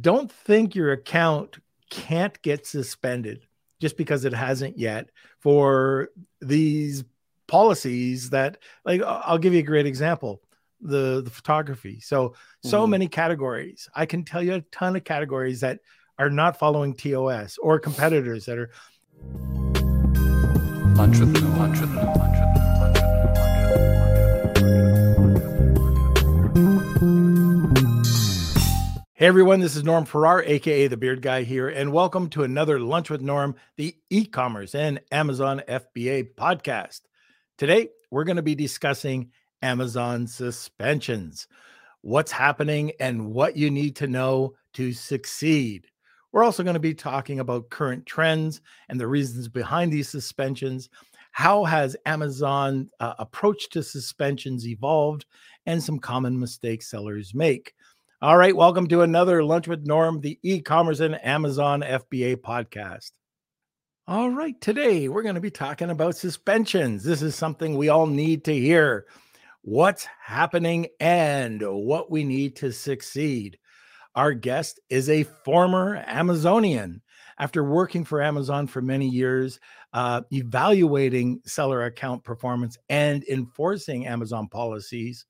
don't think your account can't get suspended just because it hasn't yet for these policies that like I'll give you a great example the the photography. So so mm. many categories. I can tell you a ton of categories that are not following TOS or competitors that are lunch with lunch Hey everyone, this is Norm Farrar, aka the Beard Guy here, and welcome to another Lunch with Norm, the e-commerce and Amazon FBA podcast. Today, we're going to be discussing Amazon suspensions, what's happening, and what you need to know to succeed. We're also going to be talking about current trends and the reasons behind these suspensions. How has Amazon uh, approach to suspensions evolved, and some common mistakes sellers make. All right, welcome to another Lunch with Norm, the e commerce and Amazon FBA podcast. All right, today we're going to be talking about suspensions. This is something we all need to hear what's happening and what we need to succeed. Our guest is a former Amazonian. After working for Amazon for many years, uh, evaluating seller account performance and enforcing Amazon policies,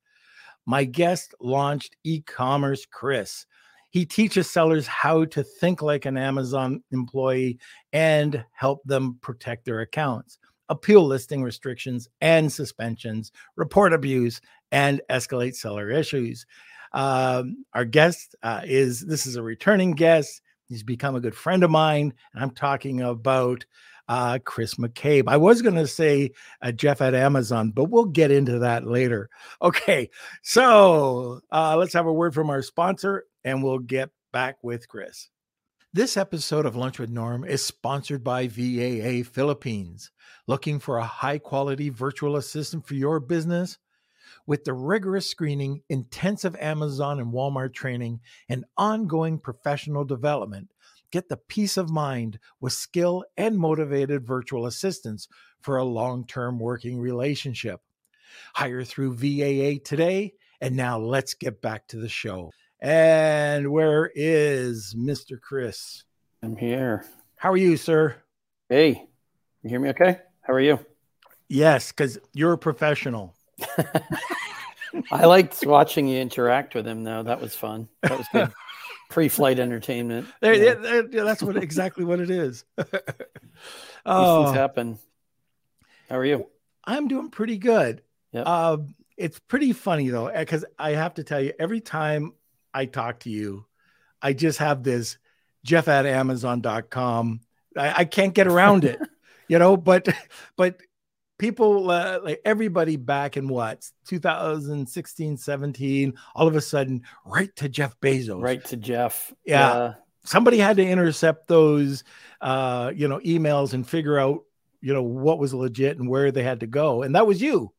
my guest launched e commerce Chris. He teaches sellers how to think like an Amazon employee and help them protect their accounts, appeal listing restrictions and suspensions, report abuse, and escalate seller issues. Um, our guest uh, is this is a returning guest. He's become a good friend of mine, and I'm talking about uh, Chris McCabe. I was going to say uh, Jeff at Amazon, but we'll get into that later. Okay, so uh, let's have a word from our sponsor and we'll get back with Chris. This episode of Lunch with Norm is sponsored by VAA Philippines. Looking for a high quality virtual assistant for your business? With the rigorous screening, intensive Amazon and Walmart training, and ongoing professional development, Get the peace of mind with skill and motivated virtual assistants for a long term working relationship. Hire through VAA today. And now let's get back to the show. And where is Mr. Chris? I'm here. How are you, sir? Hey, you hear me okay? How are you? Yes, because you're a professional. I liked watching you interact with him, though. That was fun. That was good. pre-flight entertainment. There, yeah. Yeah, that's what exactly what it is. oh, things happen. How are you? I'm doing pretty good. Yep. Uh, it's pretty funny though, because I have to tell you, every time I talk to you, I just have this Jeff at Amazon.com. I, I can't get around it, you know. But but people uh, like everybody back in what 2016 17 all of a sudden right to jeff bezos. Right to jeff. Yeah, yeah. somebody had to intercept those uh you know emails and figure out you know what was legit and where they had to go. And that was you.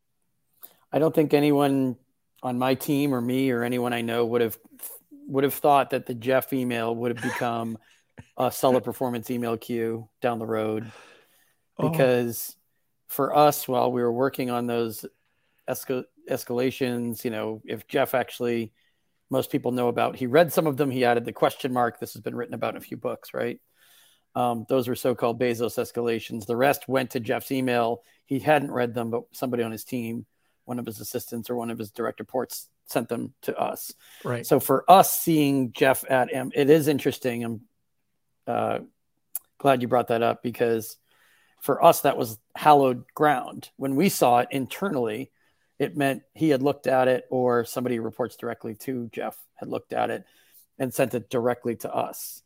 I don't think anyone on my team or me or anyone i know would have would have thought that the jeff email would have become a seller performance email queue down the road. Oh. because oh for us while we were working on those escal- escalations, you know, if Jeff actually, most people know about, he read some of them, he added the question mark. This has been written about in a few books, right? Um, those were so called Bezos escalations. The rest went to Jeff's email. He hadn't read them, but somebody on his team, one of his assistants or one of his direct reports, sent them to us. Right. So for us seeing Jeff at M, it is interesting. I'm uh, glad you brought that up because for us, that was hallowed ground. When we saw it internally, it meant he had looked at it or somebody reports directly to Jeff had looked at it and sent it directly to us.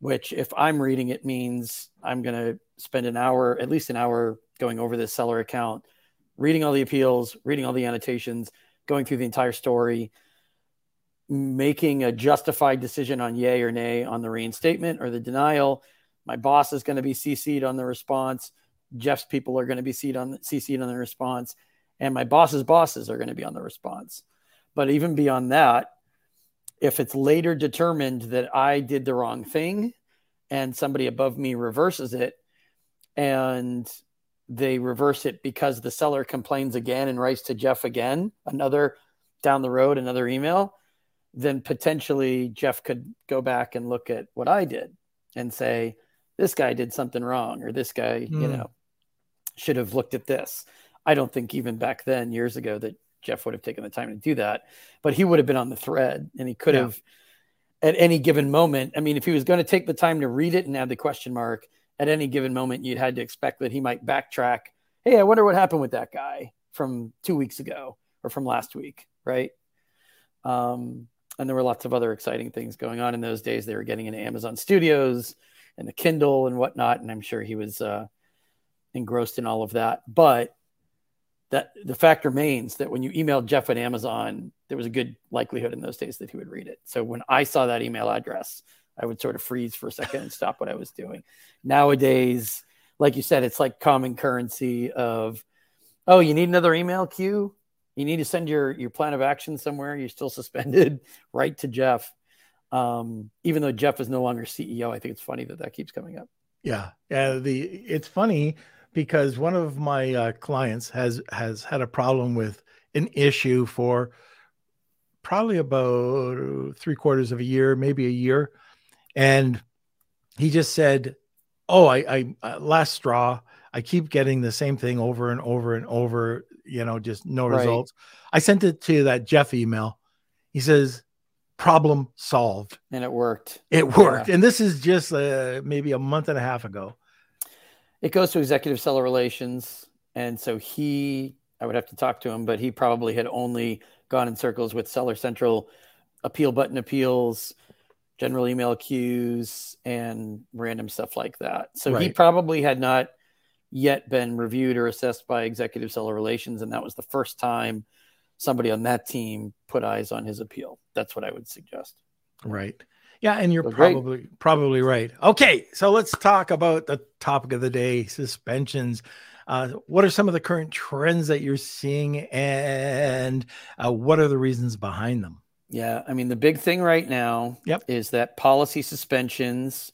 Which, if I'm reading it, means I'm going to spend an hour, at least an hour, going over this seller account, reading all the appeals, reading all the annotations, going through the entire story, making a justified decision on yay or nay on the reinstatement or the denial, my boss is going to be CC'd on the response. Jeff's people are going to be CC'd on, CC'd on the response. And my boss's bosses are going to be on the response. But even beyond that, if it's later determined that I did the wrong thing and somebody above me reverses it and they reverse it because the seller complains again and writes to Jeff again, another down the road, another email, then potentially Jeff could go back and look at what I did and say, this guy did something wrong, or this guy, mm. you hmm. know, should have looked at this. I don't think even back then, years ago, that Jeff would have taken the time to do that, but he would have been on the thread and he could yeah. have at any given moment. I mean, if he was going to take the time to read it and add the question mark at any given moment, you'd had to expect that he might backtrack. Hey, I wonder what happened with that guy from two weeks ago or from last week, right? Um, and there were lots of other exciting things going on in those days. They were getting into Amazon Studios and the Kindle and whatnot, and I'm sure he was uh, engrossed in all of that. But that the fact remains that when you emailed Jeff at Amazon, there was a good likelihood in those days that he would read it. So when I saw that email address, I would sort of freeze for a second and stop what I was doing. Nowadays, like you said, it's like common currency of, oh, you need another email queue. You need to send your your plan of action somewhere. You're still suspended. right to Jeff. Um, even though Jeff is no longer CEO, I think it's funny that that keeps coming up. Yeah, yeah. The it's funny because one of my uh, clients has has had a problem with an issue for probably about three quarters of a year, maybe a year, and he just said, "Oh, I, I uh, last straw. I keep getting the same thing over and over and over. You know, just no right. results." I sent it to that Jeff email. He says, "Problem solved," and it worked. It worked, yeah. and this is just uh, maybe a month and a half ago it goes to executive seller relations. And so he, I would have to talk to him, but he probably had only gone in circles with Seller Central appeal button appeals, general email queues, and random stuff like that. So right. he probably had not yet been reviewed or assessed by executive seller relations. And that was the first time somebody on that team put eyes on his appeal. That's what I would suggest. Right. Yeah, and you're so probably great. probably right. Okay, so let's talk about the topic of the day: suspensions. Uh, what are some of the current trends that you're seeing, and uh, what are the reasons behind them? Yeah, I mean the big thing right now yep. is that policy suspensions.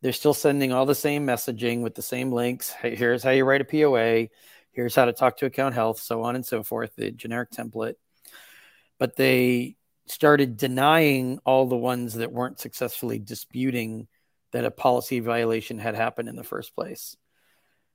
They're still sending all the same messaging with the same links. Hey, here's how you write a POA. Here's how to talk to account health, so on and so forth. The generic template, but they started denying all the ones that weren't successfully disputing that a policy violation had happened in the first place.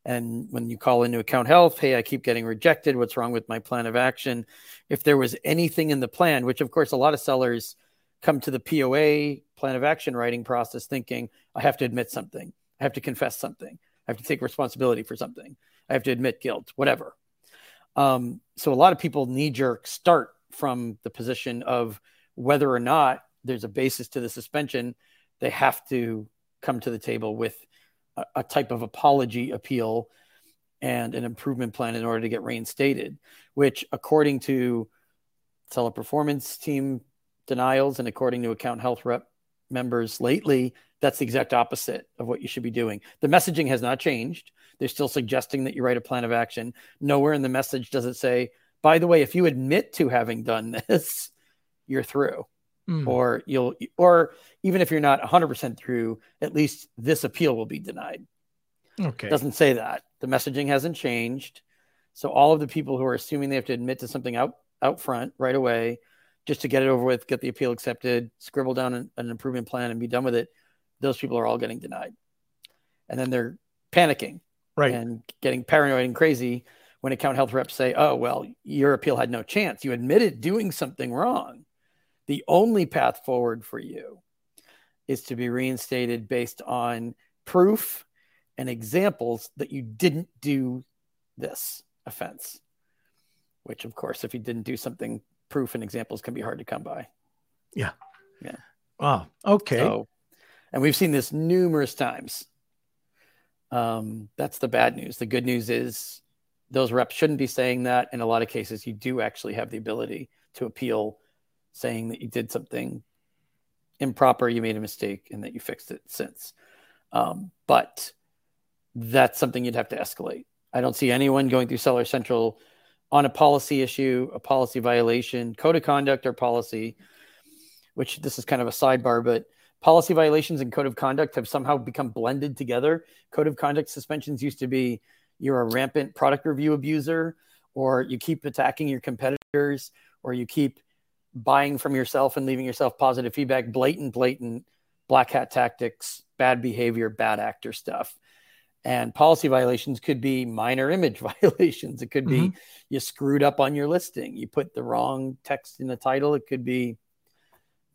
And when you call into account health, hey, I keep getting rejected. What's wrong with my plan of action? If there was anything in the plan, which of course a lot of sellers come to the POA plan of action writing process thinking, I have to admit something, I have to confess something, I have to take responsibility for something, I have to admit guilt, whatever. Um, so a lot of people knee jerk start from the position of whether or not there's a basis to the suspension, they have to come to the table with a, a type of apology appeal and an improvement plan in order to get reinstated, which, according to seller performance team denials and according to account health rep members lately, that's the exact opposite of what you should be doing. The messaging has not changed. They're still suggesting that you write a plan of action. Nowhere in the message does it say, by the way, if you admit to having done this, you're through. Mm. Or you'll, or even if you're not 100% through, at least this appeal will be denied. Okay. It doesn't say that. The messaging hasn't changed. So all of the people who are assuming they have to admit to something out out front right away, just to get it over with, get the appeal accepted, scribble down an, an improvement plan, and be done with it, those people are all getting denied. And then they're panicking, right, and getting paranoid and crazy when account health reps say, oh, well, your appeal had no chance. You admitted doing something wrong. The only path forward for you is to be reinstated based on proof and examples that you didn't do this offense. Which, of course, if you didn't do something, proof and examples can be hard to come by. Yeah. Yeah. Wow. Okay. So, and we've seen this numerous times. Um, that's the bad news. The good news is those reps shouldn't be saying that. In a lot of cases, you do actually have the ability to appeal saying that you did something improper, you made a mistake, and that you fixed it since. Um, but that's something you'd have to escalate. I don't see anyone going through Seller Central on a policy issue, a policy violation, code of conduct, or policy, which this is kind of a sidebar, but policy violations and code of conduct have somehow become blended together. Code of conduct suspensions used to be you're a rampant product review abuser, or you keep attacking your competitors, or you keep buying from yourself and leaving yourself positive feedback, blatant, blatant black hat tactics, bad behavior, bad actor stuff. And policy violations could be minor image violations. It could be mm-hmm. you screwed up on your listing, you put the wrong text in the title. It could be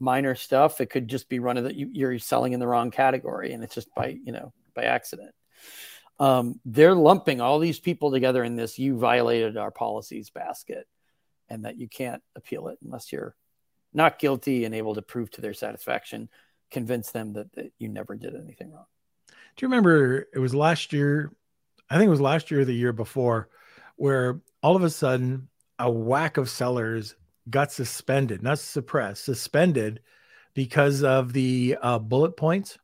minor stuff. It could just be run of the you're selling in the wrong category, and it's just by you know by accident. Um, they're lumping all these people together in this "you violated our policies" basket, and that you can't appeal it unless you're not guilty and able to prove to their satisfaction, convince them that, that you never did anything wrong. Do you remember it was last year? I think it was last year or the year before, where all of a sudden a whack of sellers got suspended, not suppressed, suspended because of the uh, bullet points,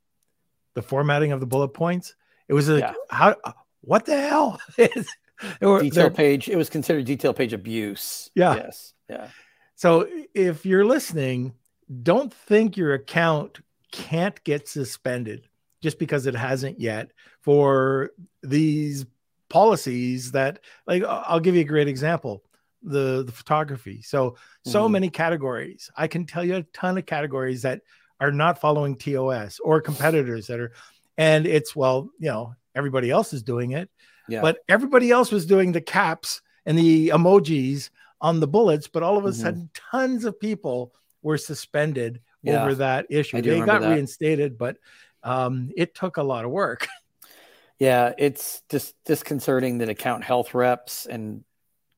the formatting of the bullet points. It was a yeah. how what the hell? were, detail page. It was considered detail page abuse. Yeah. Yes. Yeah. So if you're listening, don't think your account can't get suspended just because it hasn't yet for these policies that like I'll give you a great example the the photography so so mm-hmm. many categories i can tell you a ton of categories that are not following tos or competitors that are and it's well you know everybody else is doing it yeah. but everybody else was doing the caps and the emojis on the bullets but all of a mm-hmm. sudden tons of people were suspended yeah. over that issue they got that. reinstated but um, it took a lot of work yeah it's just disconcerting that account health reps and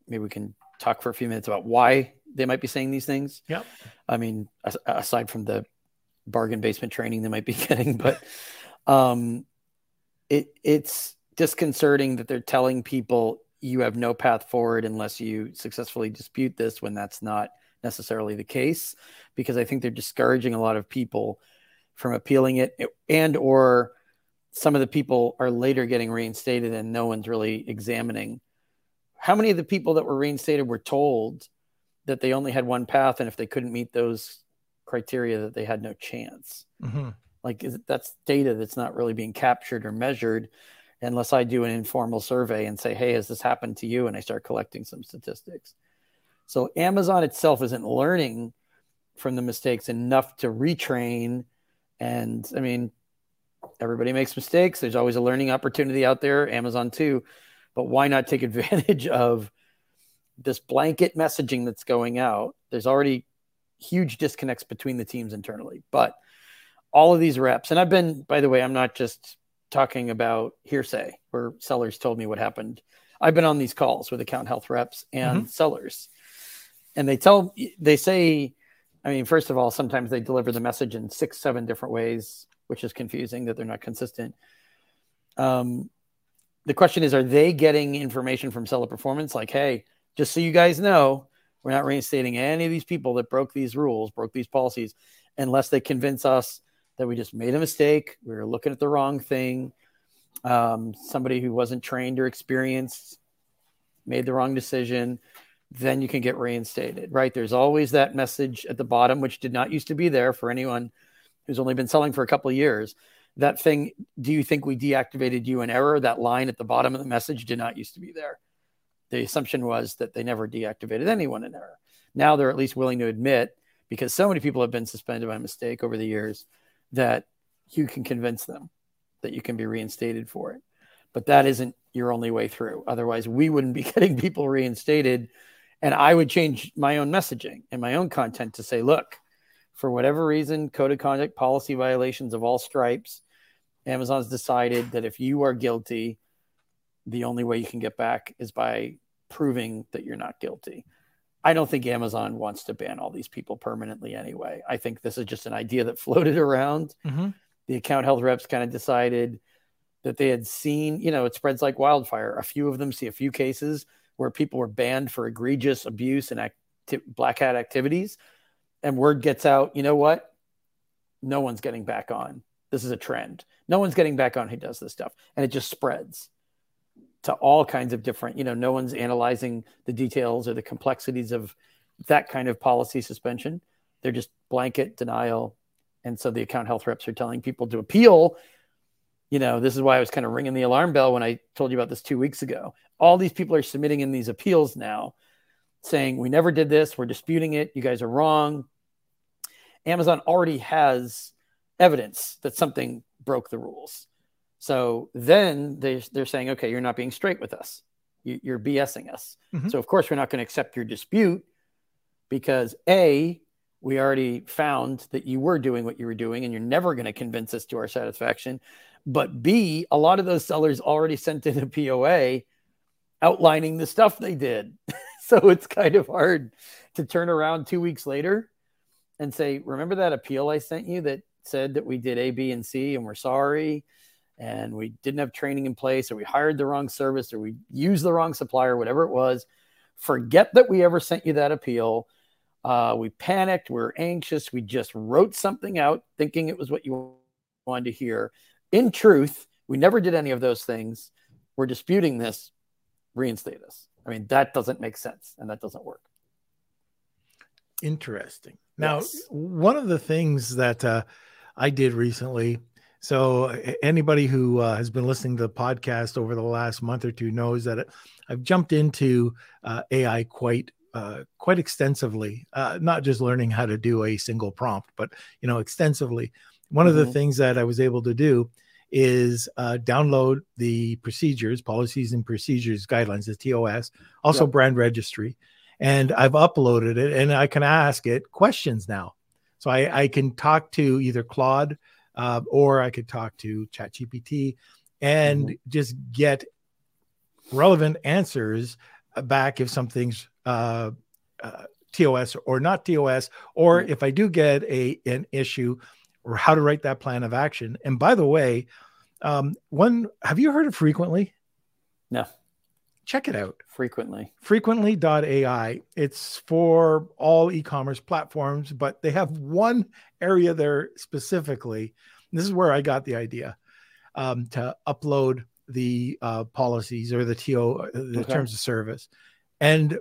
maybe we can talk for a few minutes about why they might be saying these things. Yeah. I mean, aside from the bargain basement training they might be getting, but um, it it's disconcerting that they're telling people you have no path forward unless you successfully dispute this when that's not necessarily the case because I think they're discouraging a lot of people from appealing it and or some of the people are later getting reinstated and no one's really examining how many of the people that were reinstated were told that they only had one path and if they couldn't meet those criteria that they had no chance? Mm-hmm. like it, that's data that's not really being captured or measured unless i do an informal survey and say hey has this happened to you? and i start collecting some statistics. So amazon itself isn't learning from the mistakes enough to retrain. And i mean everybody makes mistakes. There's always a learning opportunity out there. Amazon too but why not take advantage of this blanket messaging that's going out? There's already huge disconnects between the teams internally, but all of these reps, and I've been, by the way, I'm not just talking about hearsay where sellers told me what happened. I've been on these calls with account health reps and mm-hmm. sellers, and they tell, they say, I mean, first of all, sometimes they deliver the message in six, seven different ways, which is confusing that they're not consistent. Um, the question is, are they getting information from seller performance? Like, hey, just so you guys know, we're not reinstating any of these people that broke these rules, broke these policies, unless they convince us that we just made a mistake. We were looking at the wrong thing. Um, somebody who wasn't trained or experienced made the wrong decision. Then you can get reinstated, right? There's always that message at the bottom, which did not used to be there for anyone who's only been selling for a couple of years that thing, do you think we deactivated you in error? That line at the bottom of the message did not used to be there. The assumption was that they never deactivated anyone in error. Now they're at least willing to admit, because so many people have been suspended by mistake over the years, that you can convince them that you can be reinstated for it. But that isn't your only way through. Otherwise, we wouldn't be getting people reinstated. And I would change my own messaging and my own content to say, look, for whatever reason, code of conduct policy violations of all stripes, Amazon's decided that if you are guilty, the only way you can get back is by proving that you're not guilty. I don't think Amazon wants to ban all these people permanently anyway. I think this is just an idea that floated around. Mm-hmm. The account health reps kind of decided that they had seen, you know, it spreads like wildfire. A few of them see a few cases where people were banned for egregious abuse and acti- black hat activities and word gets out, you know what? No one's getting back on. This is a trend. No one's getting back on who does this stuff. And it just spreads to all kinds of different, you know, no one's analyzing the details or the complexities of that kind of policy suspension. They're just blanket denial. And so the account health reps are telling people to appeal. You know, this is why I was kind of ringing the alarm bell when I told you about this two weeks ago. All these people are submitting in these appeals now saying, We never did this. We're disputing it. You guys are wrong. Amazon already has evidence that something broke the rules. So then they, they're saying, Okay, you're not being straight with us. You, are BSing us. Mm-hmm. So, of course, we're not going to accept your dispute because A, we already found that you were doing what you were doing and you're never going to convince us to our satisfaction. But B, a lot of those sellers already sent in a POA outlining the stuff they did. so it's kind of hard to turn around two weeks later and say, Remember that appeal I sent you that said that we did A, B, and C and we're sorry and we didn't have training in place or we hired the wrong service or we used the wrong supplier, whatever it was. Forget that we ever sent you that appeal. Uh, we panicked. We are anxious. We just wrote something out thinking it was what you wanted to hear. In truth, we never did any of those things. We're disputing this. Reinstate us. I mean, that doesn't make sense and that doesn't work. Interesting. Now, yes. one of the things that uh, I did recently. So, anybody who uh, has been listening to the podcast over the last month or two knows that I've jumped into uh, AI quite uh, quite extensively. Uh, not just learning how to do a single prompt, but you know, extensively. One mm-hmm. of the mm-hmm. things that I was able to do is uh, download the procedures, policies and procedures guidelines, the TOS, also yep. brand registry, and I've uploaded it, and I can ask it questions now. So I, I can talk to either Claude uh, or I could talk to ChatGPT and mm-hmm. just get relevant answers back if something's uh, uh, TOS or not TOS, or mm-hmm. if I do get a an issue, or how to write that plan of action. And by the way, um, one have you heard of frequently? No. Check it out. Frequently. Frequently.ai. It's for all e-commerce platforms, but they have one area there specifically. This is where I got the idea um, to upload the uh, policies or the TO, the okay. terms of service. And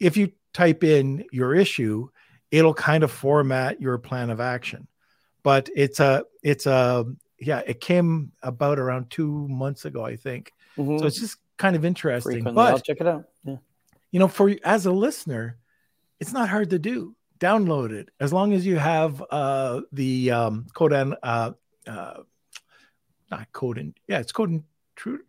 if you type in your issue, it'll kind of format your plan of action. But it's a, it's a, yeah, it came about around two months ago, I think. Mm-hmm. So it's just kind of interesting. Frequently. But I'll check it out. Yeah. You know, for as a listener, it's not hard to do. Download it as long as you have uh, the um, code and uh, uh, not code and yeah, it's code and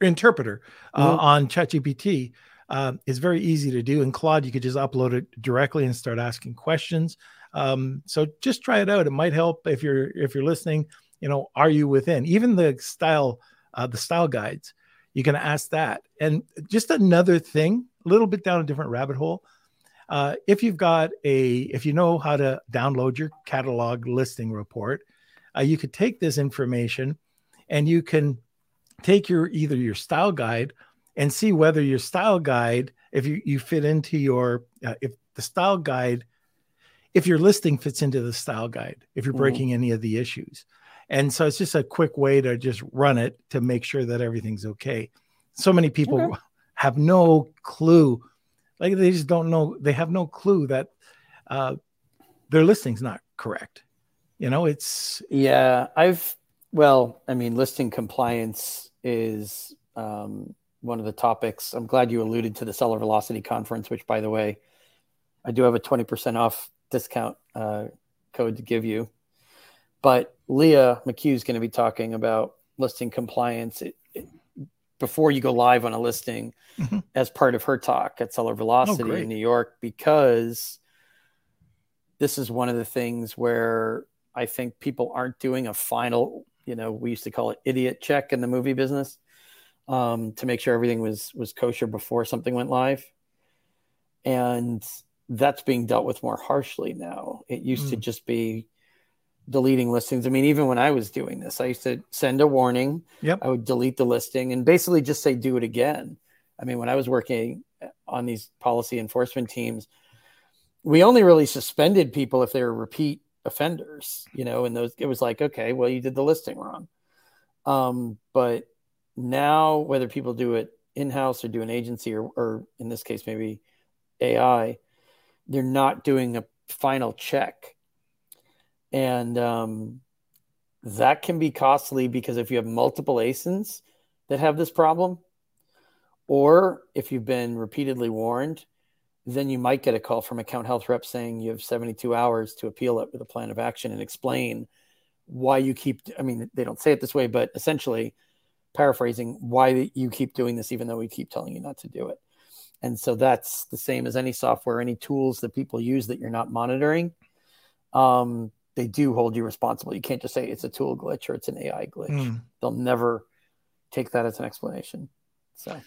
interpreter uh, mm-hmm. on ChatGPT uh, is very easy to do. And Claude, you could just upload it directly and start asking questions. Um, so just try it out. It might help if you're if you're listening. You know, are you within? Even the style, uh, the style guides, you can ask that. And just another thing, a little bit down a different rabbit hole. Uh, if you've got a, if you know how to download your catalog listing report, uh, you could take this information and you can take your either your style guide and see whether your style guide if you, you fit into your uh, if the style guide if your listing fits into the style guide if you're mm-hmm. breaking mm-hmm. any of the issues and so it's just a quick way to just run it to make sure that everything's okay so many people okay. have no clue like they just don't know they have no clue that uh, their listing's not correct you know it's yeah i've well, I mean, listing compliance is um, one of the topics. I'm glad you alluded to the seller velocity conference, which, by the way, I do have a 20% off discount uh, code to give you. But Leah McHugh is going to be talking about listing compliance it, it, before you go live on a listing mm-hmm. as part of her talk at Seller Velocity oh, in New York, because this is one of the things where I think people aren't doing a final you know we used to call it idiot check in the movie business um, to make sure everything was was kosher before something went live and that's being dealt with more harshly now it used mm. to just be deleting listings i mean even when i was doing this i used to send a warning yep. i would delete the listing and basically just say do it again i mean when i was working on these policy enforcement teams we only really suspended people if they were repeat offenders, you know, and those it was like, okay, well, you did the listing wrong. Um, but now whether people do it in-house or do an agency or, or in this case maybe AI, they're not doing a final check. And um, that can be costly because if you have multiple ASINs that have this problem, or if you've been repeatedly warned, then you might get a call from account health rep saying you have 72 hours to appeal it with a plan of action and explain why you keep i mean they don't say it this way but essentially paraphrasing why you keep doing this even though we keep telling you not to do it. And so that's the same as any software any tools that people use that you're not monitoring. Um, they do hold you responsible you can't just say it's a tool glitch or it's an ai glitch mm. they'll never take that as an explanation so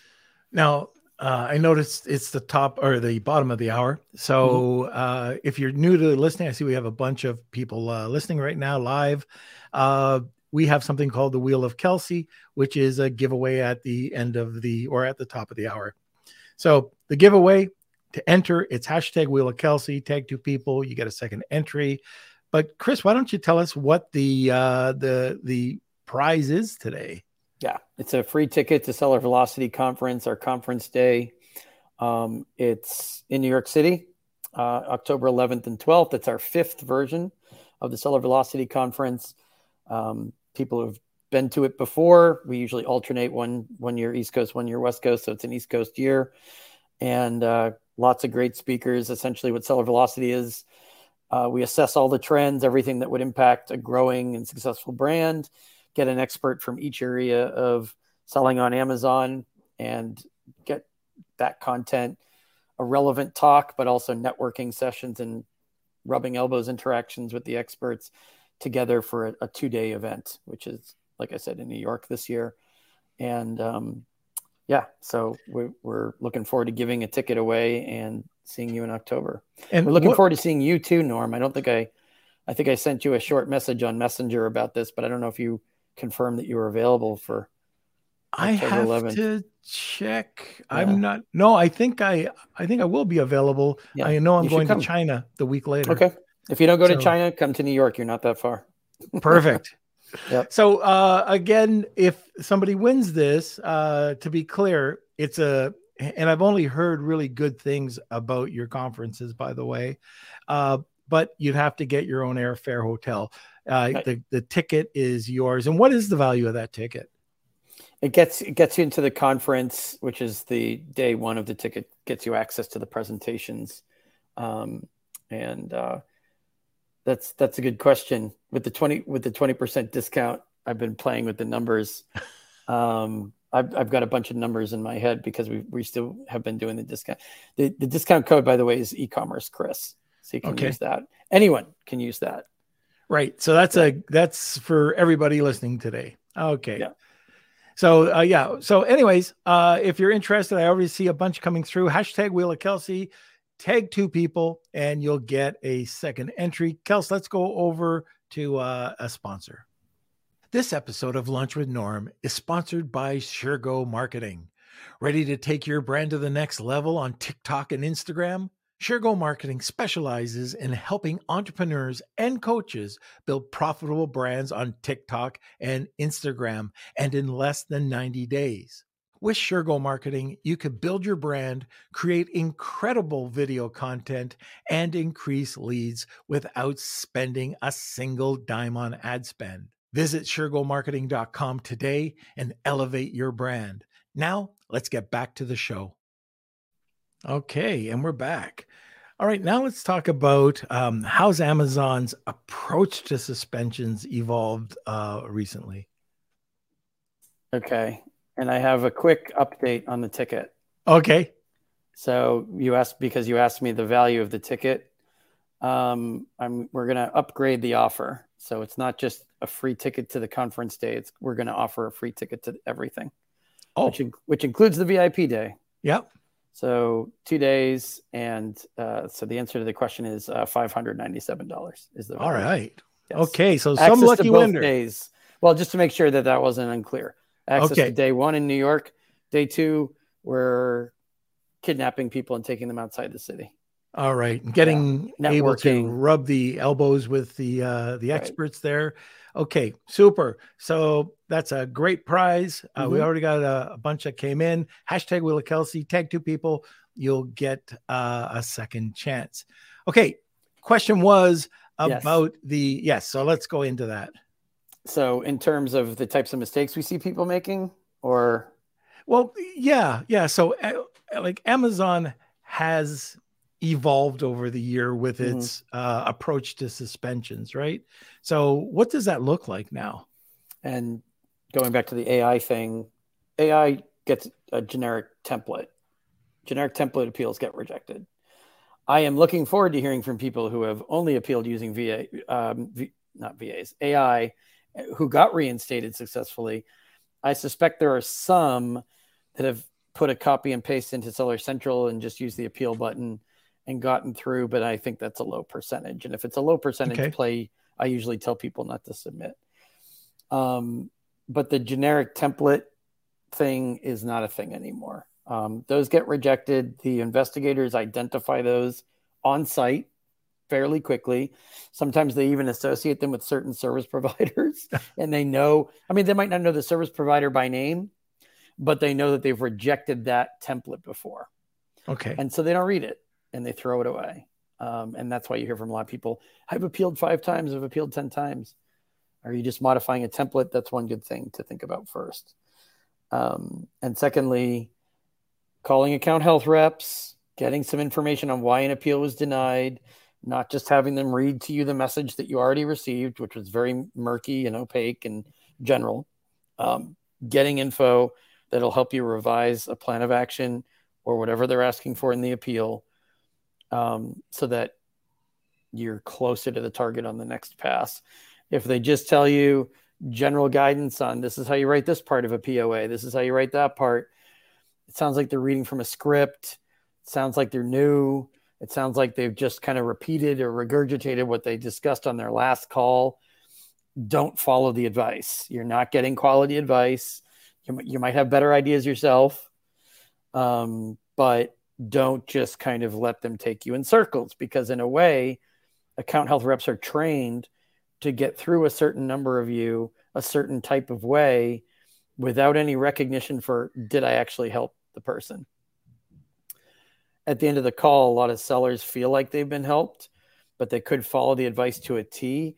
now uh, I noticed it's the top or the bottom of the hour. So mm-hmm. uh, if you're new to listening, I see we have a bunch of people uh, listening right now live. Uh, we have something called the Wheel of Kelsey, which is a giveaway at the end of the or at the top of the hour. So the giveaway to enter, it's hashtag Wheel of Kelsey. Tag two people, you get a second entry. But Chris, why don't you tell us what the uh, the the prize is today? Yeah, it's a free ticket to Seller Velocity Conference, our conference day. Um, it's in New York City, uh, October 11th and 12th. It's our fifth version of the Seller Velocity Conference. Um, people have been to it before. We usually alternate one one year East Coast, one year West Coast, so it's an East Coast year, and uh, lots of great speakers. Essentially, what Seller Velocity is, uh, we assess all the trends, everything that would impact a growing and successful brand get an expert from each area of selling on Amazon and get that content a relevant talk, but also networking sessions and rubbing elbows interactions with the experts together for a, a two day event, which is, like I said, in New York this year. And um, yeah, so we're, we're, looking forward to giving a ticket away and seeing you in October. And we're looking what, forward to seeing you too, Norm. I don't think I, I think I sent you a short message on Messenger about this, but I don't know if you confirm that you were available for I have 11th. to check. Yeah. I'm not. No, I think I. I think I will be available. Yeah. I know I'm going to China the week later. Okay. If you don't go so, to China, come to New York. You're not that far. perfect. Yep. So uh, again, if somebody wins this, uh, to be clear, it's a. And I've only heard really good things about your conferences, by the way. Uh, but you'd have to get your own airfare hotel. Uh, the the ticket is yours. And what is the value of that ticket? It gets it gets you into the conference, which is the day one of the ticket. Gets you access to the presentations, um, and uh, that's that's a good question. With the twenty with the twenty percent discount, I've been playing with the numbers. Um, I've, I've got a bunch of numbers in my head because we we still have been doing the discount. The the discount code, by the way, is e-commerce Chris, so you can okay. use that. Anyone can use that. Right. So that's yeah. a that's for everybody listening today. Okay. Yeah. So uh, yeah. So anyways, uh, if you're interested, I already see a bunch coming through. Hashtag Wheel of Kelsey. Tag two people, and you'll get a second entry. Kels, let's go over to uh, a sponsor. This episode of Lunch with Norm is sponsored by Shergo Marketing. Ready to take your brand to the next level on TikTok and Instagram? Shergo Marketing specializes in helping entrepreneurs and coaches build profitable brands on TikTok and Instagram and in less than 90 days. With Shergo Marketing, you can build your brand, create incredible video content, and increase leads without spending a single dime on ad spend. Visit SureGoMarketing.com today and elevate your brand. Now, let's get back to the show. Okay, and we're back. All right, now let's talk about um, how's Amazon's approach to suspensions evolved uh, recently. Okay, and I have a quick update on the ticket. Okay. So you asked because you asked me the value of the ticket. Um, I'm we're gonna upgrade the offer, so it's not just a free ticket to the conference day. It's we're gonna offer a free ticket to everything. Oh, which, which includes the VIP day. Yep. So two days, and uh, so the answer to the question is uh, five hundred ninety-seven dollars. Is the value. all right? Yes. Okay, so Access some lucky winner. Days. Well, just to make sure that that wasn't unclear. Access okay. to day one in New York. Day two, we're kidnapping people and taking them outside the city. All right, getting yeah. able to rub the elbows with the uh, the experts right. there. Okay, super. So that's a great prize. Uh, mm-hmm. We already got a, a, bunch that came in. Hashtag of Kelsey. Tag two people. You'll get uh, a second chance. Okay. Question was about yes. the yes. So let's go into that. So in terms of the types of mistakes we see people making, or well, yeah, yeah. So uh, like Amazon has evolved over the year with Mhm. its uh, approach to suspensions, right? So, what does that look like now? And going back to the AI thing, AI gets a generic template. Generic template appeals get rejected. I am looking forward to hearing from people who have only appealed using VA, um, v, not VAs, AI, who got reinstated successfully. I suspect there are some that have put a copy and paste into Seller Central and just used the appeal button and gotten through, but I think that's a low percentage. And if it's a low percentage Okay. play, I usually tell people not to submit. Um, but the generic template thing is not a thing anymore. Um, those get rejected. The investigators identify those on site fairly quickly. Sometimes they even associate them with certain service providers and they know, I mean, they might not know the service provider by name, but they know that they've rejected that template before. Okay. And so they don't read it and they throw it away. Um, and that's why you hear from a lot of people I've appealed five times, I've appealed 10 times. Are you just modifying a template? That's one good thing to think about first. Um, and secondly, calling account health reps, getting some information on why an appeal was denied, not just having them read to you the message that you already received, which was very murky and opaque and general. Um, getting info that'll help you revise a plan of action or whatever they're asking for in the appeal um, so that you're closer to the target on the next pass. If they just tell you general guidance on this is how you write this part of a POA, this is how you write that part, it sounds like they're reading from a script. It sounds like they're new. It sounds like they've just kind of repeated or regurgitated what they discussed on their last call. Don't follow the advice. You're not getting quality advice. You, you might have better ideas yourself, um, but don't just kind of let them take you in circles because, in a way, account health reps are trained to get through a certain number of you a certain type of way without any recognition for did I actually help the person. At the end of the call, a lot of sellers feel like they've been helped, but they could follow the advice to a T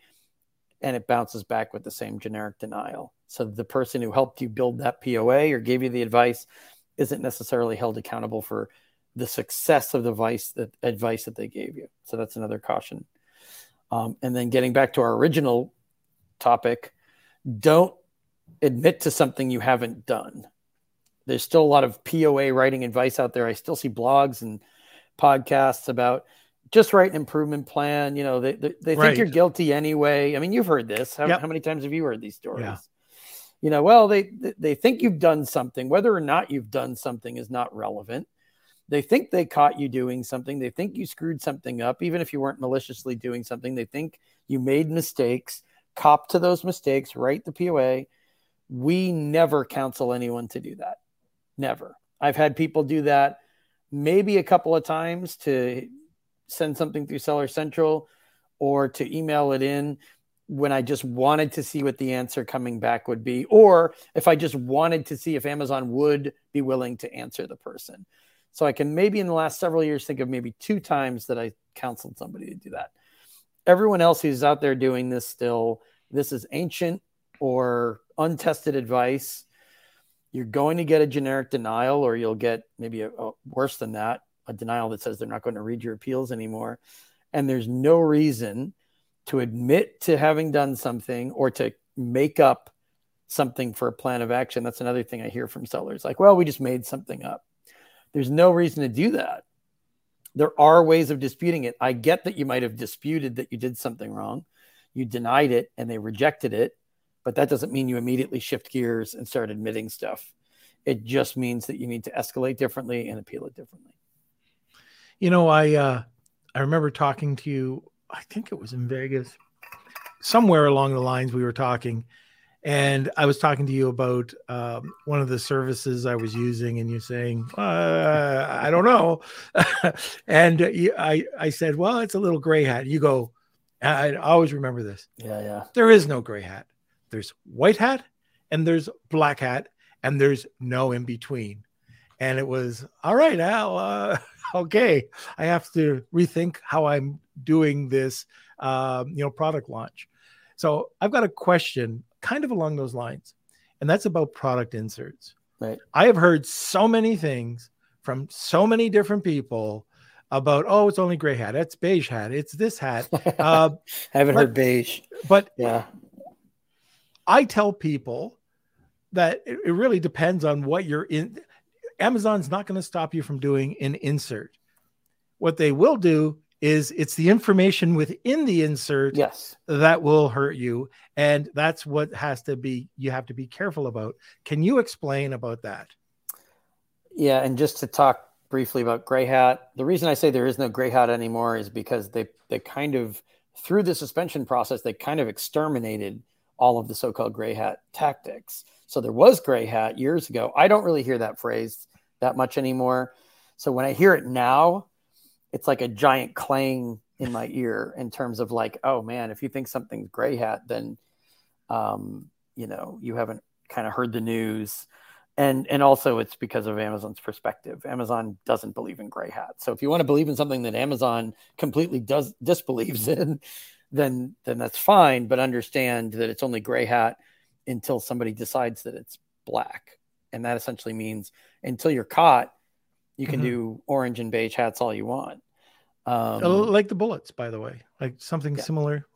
and it bounces back with the same generic denial. So the person who helped you build that POA or gave you the advice isn't necessarily held accountable for the success of the advice that advice that they gave you. So that's another caution. Um, and then getting back to our original topic, don't admit to something you haven't done. There's still a lot of POA writing advice out there. I still see blogs and podcasts about just write an improvement plan. You know, they, they, they think Right. you're guilty anyway. I mean, you've heard this. How, Yep. how many times have you heard these stories? Yeah. You know, well, they they think you've done something. Whether or not you've done something is not relevant. They think they caught you doing something. They think you screwed something up, even if you weren't maliciously doing something. They think you made mistakes. Cop to those mistakes. Write the POA. We never counsel anyone to do that. Never. I've had people do that maybe a couple of times to send something through Seller Central or to email it in when I just wanted to see what the answer coming back would be, or if I just wanted to see if Amazon would be willing to answer the person. So I can maybe in the last several years think of maybe two times that I counseled somebody to do that. Everyone else who's out there doing this still, this is ancient or untested advice. You're going to get a generic denial, or you'll get maybe a, a worse than that, a denial that says they're not going to read your appeals anymore. And there's no reason to admit to having done something or to make up something for a plan of action. That's another thing I hear from sellers like, well, we just made something up. There's no reason to do that. There are ways of disputing it. I get that you might have disputed that you did something wrong. You denied it and they rejected it, but that doesn't mean you immediately shift gears and start admitting stuff. It just means that you need to escalate differently and appeal it differently. You know, I uh, I remember talking to you. I think it was in Vegas, somewhere along the lines we were talking, and I was talking to you about um, one of the services I was using, and you're saying, uh, "I don't know," and you, I I said, "Well, it's a little gray hat." You go, I, I always remember this. Yeah, yeah. There is no gray hat. There's white hat, and there's black hat, and there's no in between. And it was all right, Al. Uh, okay, I have to rethink how I'm doing this, um, you know, product launch. So I've got a question, kind of along those lines, and that's about product inserts. Right. I have heard so many things from so many different people about oh it's only gray hat it's beige hat it's this hat uh, I haven't but- heard beige. but Yeah. i tell people that it, it really depends on what you're in amazon's not going to stop you from doing an insert what they will do is it's the information within the insert Yes. that will hurt you and that's what has to be you have to be careful about can you explain about that Yeah, and just to talk briefly about gray hat, the reason I say there is no gray hat anymore is because they they kind of through the suspension process they kind of exterminated all of the so-called gray hat tactics. So there was gray hat years ago. I don't really hear that phrase that much anymore. So when I hear it now, it's like a giant clang in my ear in terms of like, oh man, if you think something's gray hat, then um, you know, you haven't kind of heard the news and and also it's because of Amazon's perspective. Amazon doesn't believe in gray hat. So if you want to believe in something that Amazon completely does disbelieves in, then then that's fine. But understand that it's only gray hat until somebody decides that it's black, and that essentially means until you're caught, you can Mhm. do orange and beige hats all you want. Um, Uh, like the bullets by the way like something Yeah. similar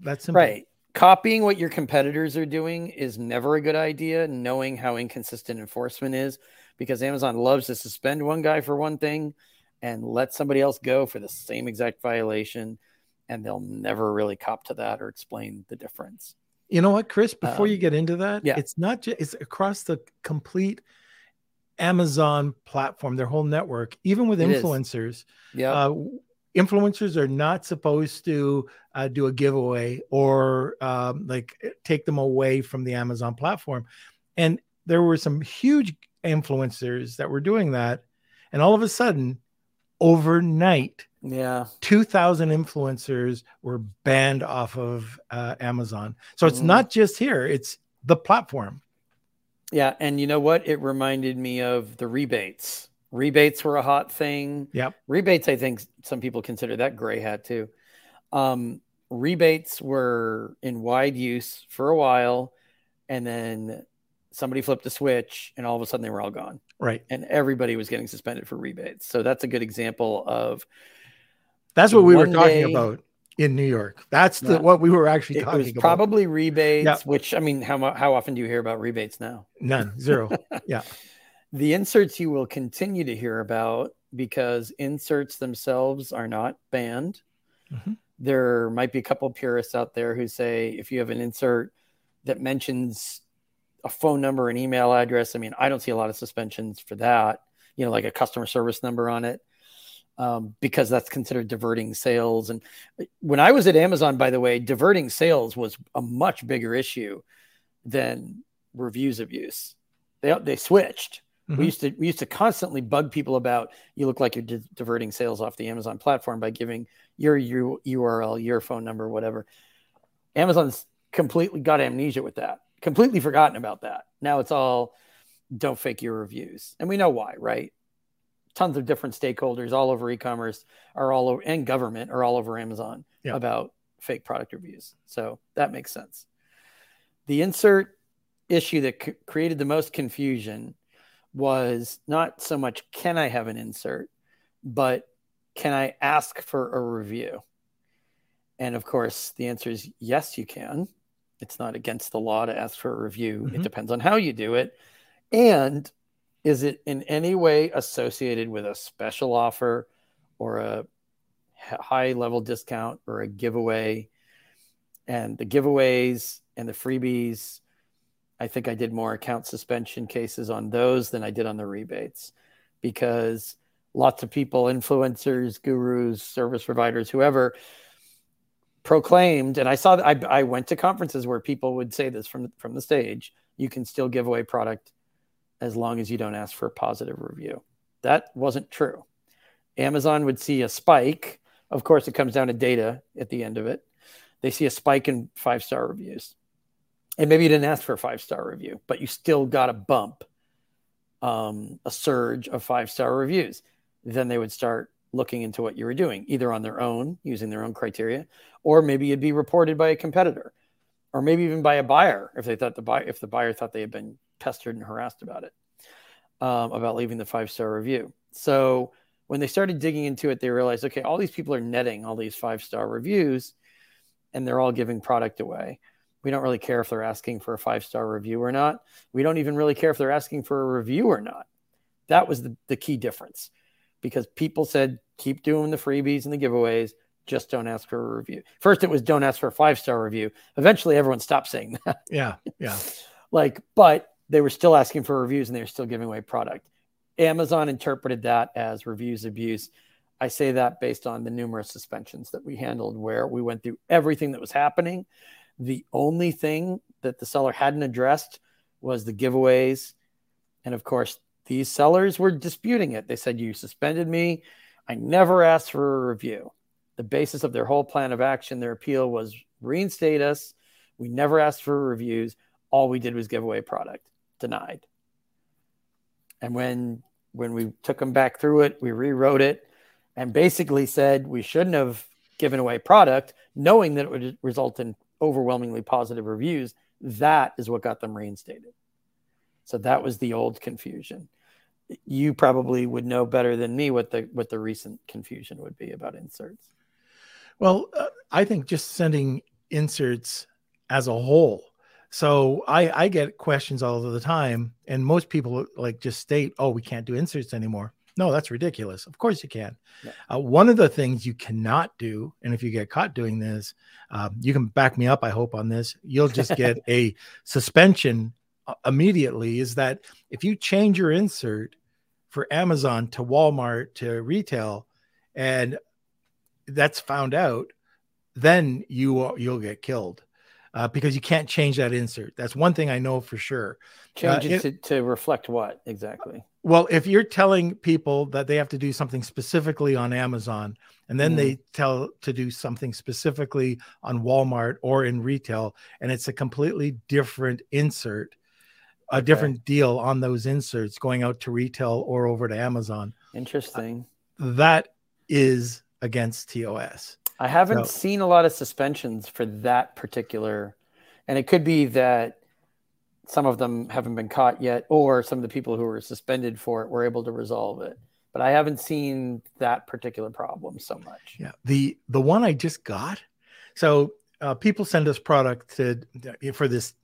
that's simple Right. Copying what your competitors are doing is never a good idea, knowing how inconsistent enforcement is, because Amazon loves to suspend one guy for one thing and let somebody else go for the same exact violation. And they'll never really cop to that or explain the difference. You know what, Chris? Before you Um, get into that, yeah. it's not just it's across the complete Amazon platform, their whole network, even with It influencers. Yeah. Uh, influencers are not supposed to uh, do a giveaway or um, like take them away from the Amazon platform. And there were some huge influencers that were doing that. And all of a sudden, overnight, yeah. 2,000 influencers were banned off of uh, Amazon. So it's Mhm. not just here, it's the platform. Yeah. And you know what? It reminded me of the rebates. Rebates were a hot thing. Yep. Rebates, I think some people consider that gray hat too. Um, rebates were in wide use for a while, and then somebody flipped a switch, and all of a sudden they were all gone, Right. and everybody was getting suspended for rebates. So that's a good example of That's what we were talking day- about in New York. That's the, Yeah. what we were actually it talking was about. probably rebates. Yeah. Which I mean, how how often do you hear about rebates now? None, zero. The inserts you will continue to hear about because inserts themselves are not banned. Mhm. There might be a couple of purists out there who say if you have an insert that mentions a phone number, an email address, I mean, I don't see a lot of suspensions for that, you know, like a customer service number on it, um, because that's considered diverting sales. And when I was at Amazon, by the way, diverting sales was a much bigger issue than reviews abuse. They, they switched. Mhm. We used to we used to constantly bug people about you look like you're di- diverting sales off the Amazon platform by giving your, your URL, your phone number, whatever. Amazon's completely got amnesia with that. Completely forgotten about that. Now it's all don't fake your reviews, and we know why, right? Tons of different stakeholders all over e-commerce are all over, and government are all over Amazon Yeah. about fake product reviews. So that makes sense. The insert issue that c- created the most confusion was not so much can I have an insert, but can I ask for a review? And of course, the answer is yes, you can. It's not against the law to ask for a review. It Mhm. depends on how you do it. And is it in any way associated with a special offer or a high level discount or a giveaway? And the giveaways and the freebies, I think I did more account suspension cases on those than I did on the rebates because lots of people, influencers, gurus, service providers, whoever, proclaimed, and I saw that I, I went to conferences where people would say this from from the stage: you can still give away product as long as you don't ask for a positive review. That wasn't true. Amazon would see a spike. Of course, it comes down to data at the end of it. They see a spike in five star reviews. And maybe you didn't ask for a five star review, but you still got a bump, um, a surge of five star reviews. Then they would start looking into what you were doing, either on their own, using their own criteria, or maybe it'd be reported by a competitor, or maybe even by a buyer if they thought the buyer if the buyer thought they had been pestered and harassed about it, um, about leaving the five star review. So When they started digging into it, they realized, okay, all these people are netting all these five star reviews and they're all giving product away. We don't really care if they're asking for a five star review or not. We don't even really care if they're asking for a review or not. That was the, the key difference because people said, keep doing the freebies and the giveaways. Just don't ask for a review. First, it was don't ask for a five star review. Eventually, everyone stopped saying that. Yeah. Yeah. like, but they were still asking for reviews and they were still giving away product. Amazon interpreted that as reviews abuse. I say that based on the numerous suspensions that we handled, where we went through everything that was happening. The only thing that the seller hadn't addressed was the giveaways. And of course, these sellers were disputing it. They said, You suspended me. I never asked for a review. The basis of their whole plan of action, their appeal was reinstate us. We never asked for reviews. All we did was give away product. Denied. And when when we took them back through it, we rewrote it and basically said we shouldn't have given away product, knowing that it would result in overwhelmingly positive reviews. That is what got them reinstated. So that was the old confusion. You probably would know better than me what the what the recent confusion would be about inserts. Well, uh, I think just sending inserts as a whole. So I I get questions all of the time, and most people like just state, "Oh, we can't do inserts anymore." No, that's ridiculous. Of course you can. Yeah. Uh, one of the things you cannot do, and if you get caught doing this, um, you can back me up. I hope on this. You'll just get a suspension uh, immediately. Is that if you change your insert for Amazon to Walmart to retail, and that's found out, then you you'll get killed. Uh, because you can't change that insert. That's one thing I know for sure. Change uh, it, it to, to reflect what exactly? Well, if you're telling people that they have to do something specifically on Amazon, and then mm. they tell to do something specifically on Walmart or in retail, and it's a completely different insert, a okay. different deal on those inserts going out to retail or over to Amazon. Interesting. Uh, that is against TOS. I haven't so, seen a lot of suspensions for that particular, and it could be that some of them haven't been caught yet, or some of the people who were suspended for it were able to resolve it. But I haven't seen that particular problem so much. Yeah, the the one I just got. So uh, people send us product to for this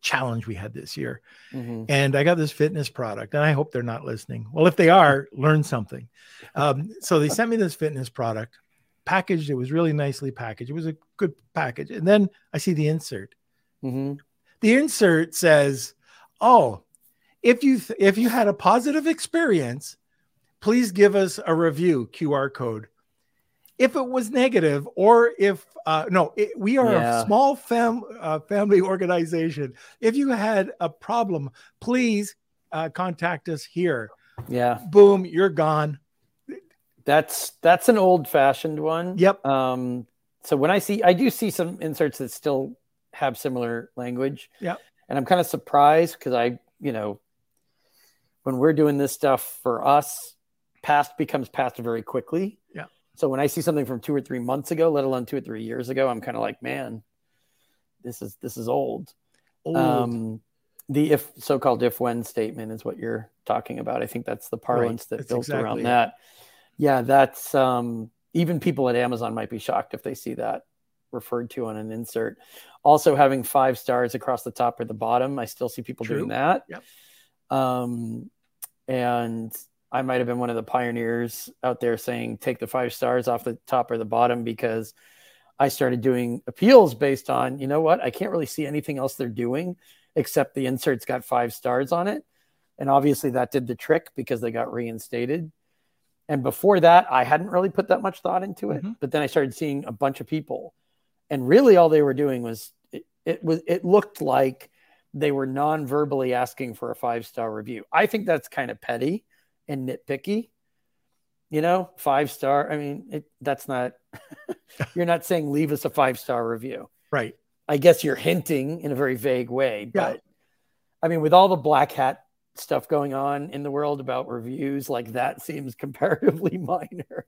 challenge we had this year, mm-hmm. and I got this fitness product, and I hope they're not listening. Well, if they are, learn something. Um, so they sent me this fitness product packaged. It was really nicely packaged. It was a good package, and then I see the insert. Mm-hmm the insert says, "Oh, if you th- if you had a positive experience, please give us a review QR code." If it was negative, or if uh, no, it, we are yeah. a small fam uh, family organization. If you had a problem, please uh, contact us here. Yeah. Boom, you're gone. That's that's an old fashioned one. Yep. Um, so when I see, I do see some inserts that still have similar language. Yeah. And I'm kind of surprised because I, you know, when we're doing this stuff for us, past becomes past very quickly. Yeah. So when I see something from two or three months ago, let alone two or three years ago, I'm kind of like, man, this is this is old. old. Um, the if so-called if-when statement is what you're talking about. I think that's the parlance right. that built exactly around it. that. Yeah, that's um, even people at Amazon might be shocked if they see that referred to on an insert. Also, having five stars across the top or the bottom, I still see people True. doing that. Yep. Um, and I might have been one of the pioneers out there saying take the five stars off the top or the bottom because I started doing appeals based on, you know what, I can't really see anything else they're doing except the insert's got five stars on it. And obviously that did the trick because they got reinstated. And before that, I hadn't really put that much thought into it. Mm-hmm. But then I started seeing a bunch of people and really all they were doing was it, it was it looked like they were non-verbally asking for a five star review. I think that's kind of petty and nitpicky. You know, five star. I mean, it, that's not. you're not saying leave us a five star review, right? I guess you're hinting in a very vague way, but yeah. I mean, with all the black hat stuff going on in the world about reviews, like that seems comparatively minor.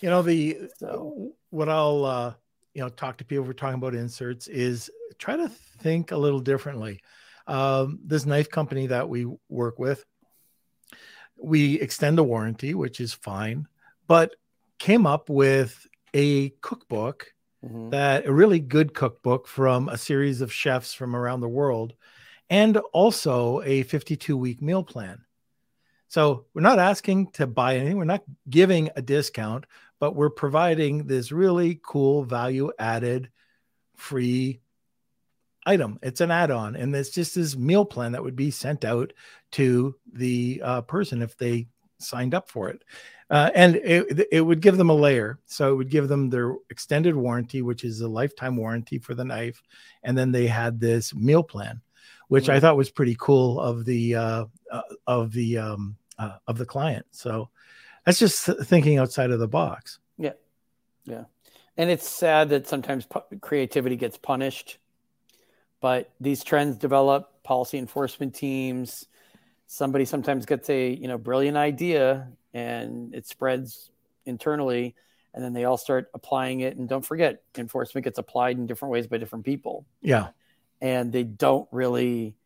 You know, the so. what I'll uh, you know talk to people we're talking about inserts is try to think a little differently um, this knife company that we work with we extend the warranty, which is fine, but came up with a cookbook mm-hmm. that a really good cookbook from a series of chefs from around the world and also a 52 week meal plan. So we're not asking to buy anything, we're not giving a discount, but we're providing this really cool value added free item. It's an add on, and it's just this meal plan that would be sent out to the uh, person if they signed up for it. Uh, and it, it would give them a layer. So it would give them their extended warranty, which is a lifetime warranty for the knife. And then they had this meal plan, which I thought was pretty cool of the, uh, uh, of the, um, uh, of the client. So that's just thinking outside of the box. Yeah. Yeah. And it's sad that sometimes creativity gets punished, but these trends develop policy enforcement teams. Somebody sometimes gets a, you know, brilliant idea and it spreads internally and then they all start applying it and don't forget enforcement gets applied in different ways by different people yeah and they don't really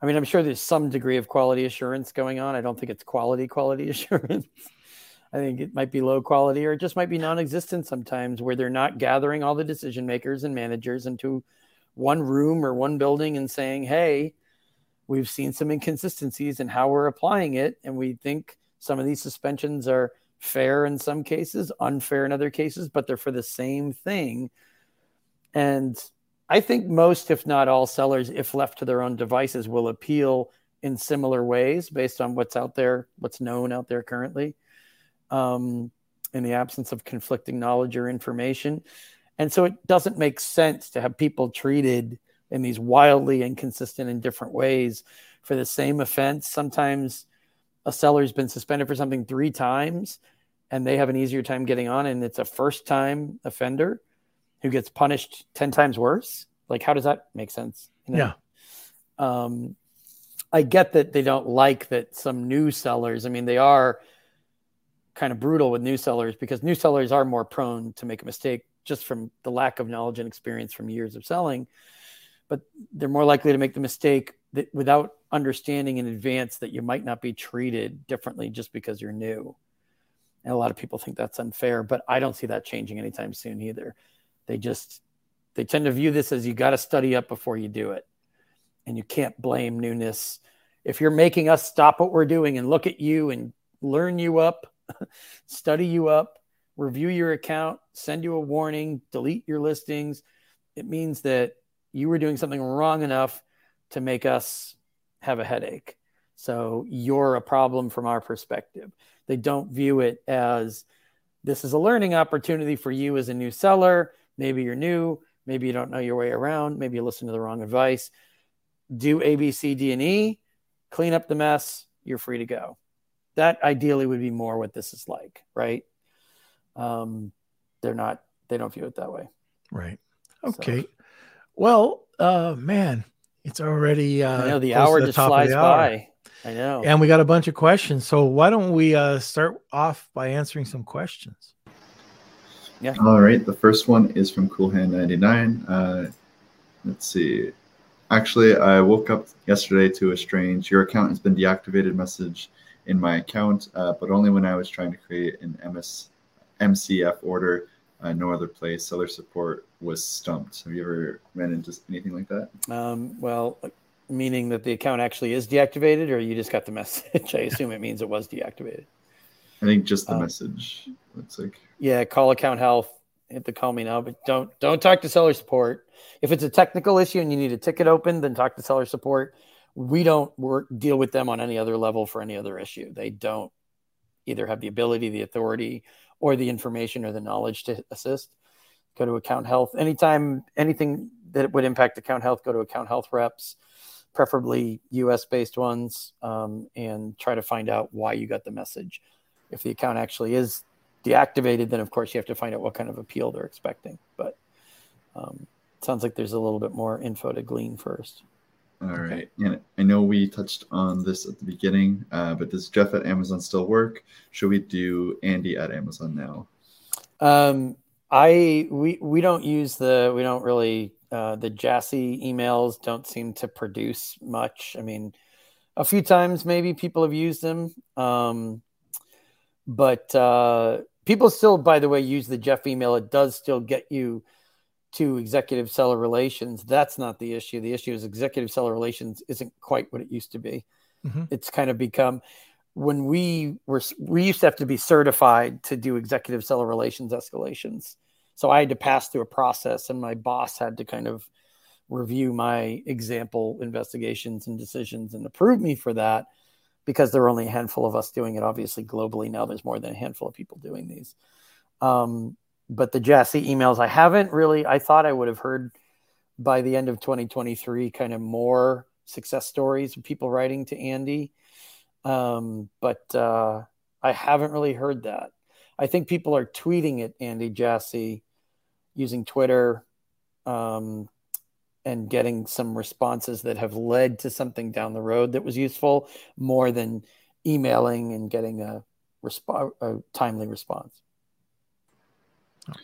i mean i'm sure there's some degree of quality assurance going on. I don't think it's quality quality assurance. I think it might be low quality or it just might be non-existent sometimes where they're not gathering all the decision makers and managers into one room or one building and saying hey we've seen some inconsistencies in how we're applying it. And we think some of these suspensions are fair in some cases, unfair in other cases, but they're for the same thing. And I think most, if not all, sellers, if left to their own devices, will appeal in similar ways based on what's out there, what's known out there currently, um, in the absence of conflicting knowledge or information. And so it doesn't make sense to have people treated in these wildly inconsistent and different ways for the same offense. Sometimes a seller's been suspended for something three times and they have an easier time getting on and it's a first time offender who gets punished 10 times worse like how does that make sense you know? yeah um i get that they don't like that some new sellers i mean they are kind of brutal with new sellers because new sellers are more prone to make a mistake just from the lack of knowledge and experience from years of selling but they're more likely to make the mistake that without understanding in advance that you might not be treated differently just because you're new. And a lot of people think that's unfair, but I don't see that changing anytime soon either. They just they tend to view this as you got to study up before you do it. And you can't blame newness. If you're making us stop what we're doing and look at you and learn you up, study you up, review your account, send you a warning, delete your listings, it means that you were doing something wrong enough to make us have a headache. So you're a problem from our perspective. They don't view it as this is a learning opportunity for you as a new seller. Maybe you're new, maybe you don't know your way around, maybe you listen to the wrong advice. Do A, B, C, D, and E, clean up the mess, you're free to go. That ideally would be more what this is like, right? Um, they're not, they don't view it that way. Right. Okay. So. Well, uh, man, it's already. Uh, I know the hour just flies by. I know. And we got a bunch of questions. So why don't we uh, start off by answering some questions? Yeah. All right. The first one is from Coolhand99. Uh, let's see. Actually, I woke up yesterday to a strange "Your account has been deactivated" message in my account, uh, but only when I was trying to create an MS MCF order uh, no other place seller support was stumped. Have you ever ran into anything like that? Um, well, meaning that the account actually is deactivated, or you just got the message? I assume it means it was deactivated. I think just the um, message looks like. Yeah, call account health. Hit the call me now, but don't don't talk to seller support. If it's a technical issue and you need a ticket open, then talk to seller support. We don't work deal with them on any other level for any other issue. They don't either have the ability, the authority, or the information or the knowledge to assist. Go to account health. Anytime anything that would impact account health, go to account health reps, preferably US based ones, um, and try to find out why you got the message. If the account actually is deactivated, then of course you have to find out what kind of appeal they're expecting. But um, sounds like there's a little bit more info to glean first. All right. And I know we touched on this at the beginning, uh, but does Jeff at Amazon still work? Should we do Andy at Amazon now? Um, I we we don't use the we don't really uh, the Jassy emails don't seem to produce much. I mean, a few times maybe people have used them. Um, but uh, people still, by the way, use the Jeff email. It does still get you to executive seller relations. That's not the issue. The issue is executive seller relations isn't quite what it used to be. Mm-hmm. It's kind of become when we were we used to have to be certified to do executive seller relations escalations. So I had to pass through a process, and my boss had to kind of review my example investigations and decisions and approve me for that because there were only a handful of us doing it. Obviously, globally now there's more than a handful of people doing these. Um, but the Jassy emails, I haven't really. I thought I would have heard by the end of 2023 kind of more success stories of people writing to Andy, um, but uh, I haven't really heard that. I think people are tweeting at Andy Jassy using Twitter um, and getting some responses that have led to something down the road that was useful more than emailing and getting a, resp- a timely response.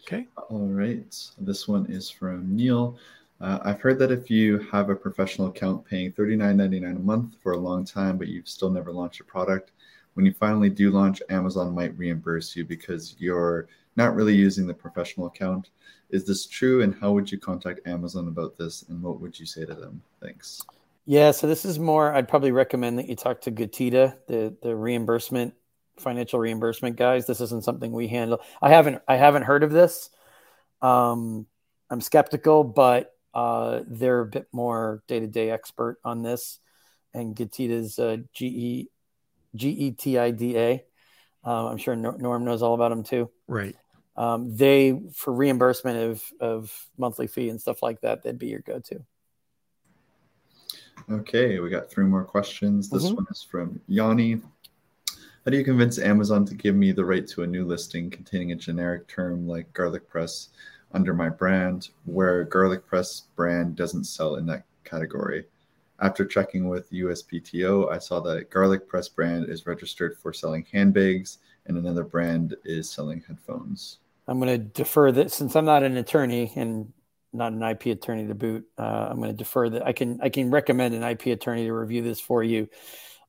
Okay. All right. This one is from Neil. Uh, I've heard that if you have a professional account paying $39.99 a month for a long time, but you've still never launched a product, when you finally do launch, Amazon might reimburse you because you're not really using the professional account. Is this true? And how would you contact Amazon about this? And what would you say to them? Thanks. Yeah, so this is more. I'd probably recommend that you talk to Getida, the the reimbursement, financial reimbursement guys. This isn't something we handle. I haven't I haven't heard of this. Um, I'm skeptical, but uh, they're a bit more day to day expert on this. And Getida's uh, G E G E T I D A. Uh, I'm sure Norm knows all about them too. Right. Um, they for reimbursement of of monthly fee and stuff like that, they'd be your go to. Okay, we got three more questions. This mm-hmm. one is from Yanni. How do you convince Amazon to give me the right to a new listing containing a generic term like garlic press under my brand, where garlic press brand doesn't sell in that category? After checking with USPTO, I saw that Garlic Press brand is registered for selling handbags and another brand is selling headphones. I'm going to defer that since I'm not an attorney and not an IP attorney to boot. Uh, I'm going to defer that. I can I can recommend an IP attorney to review this for you.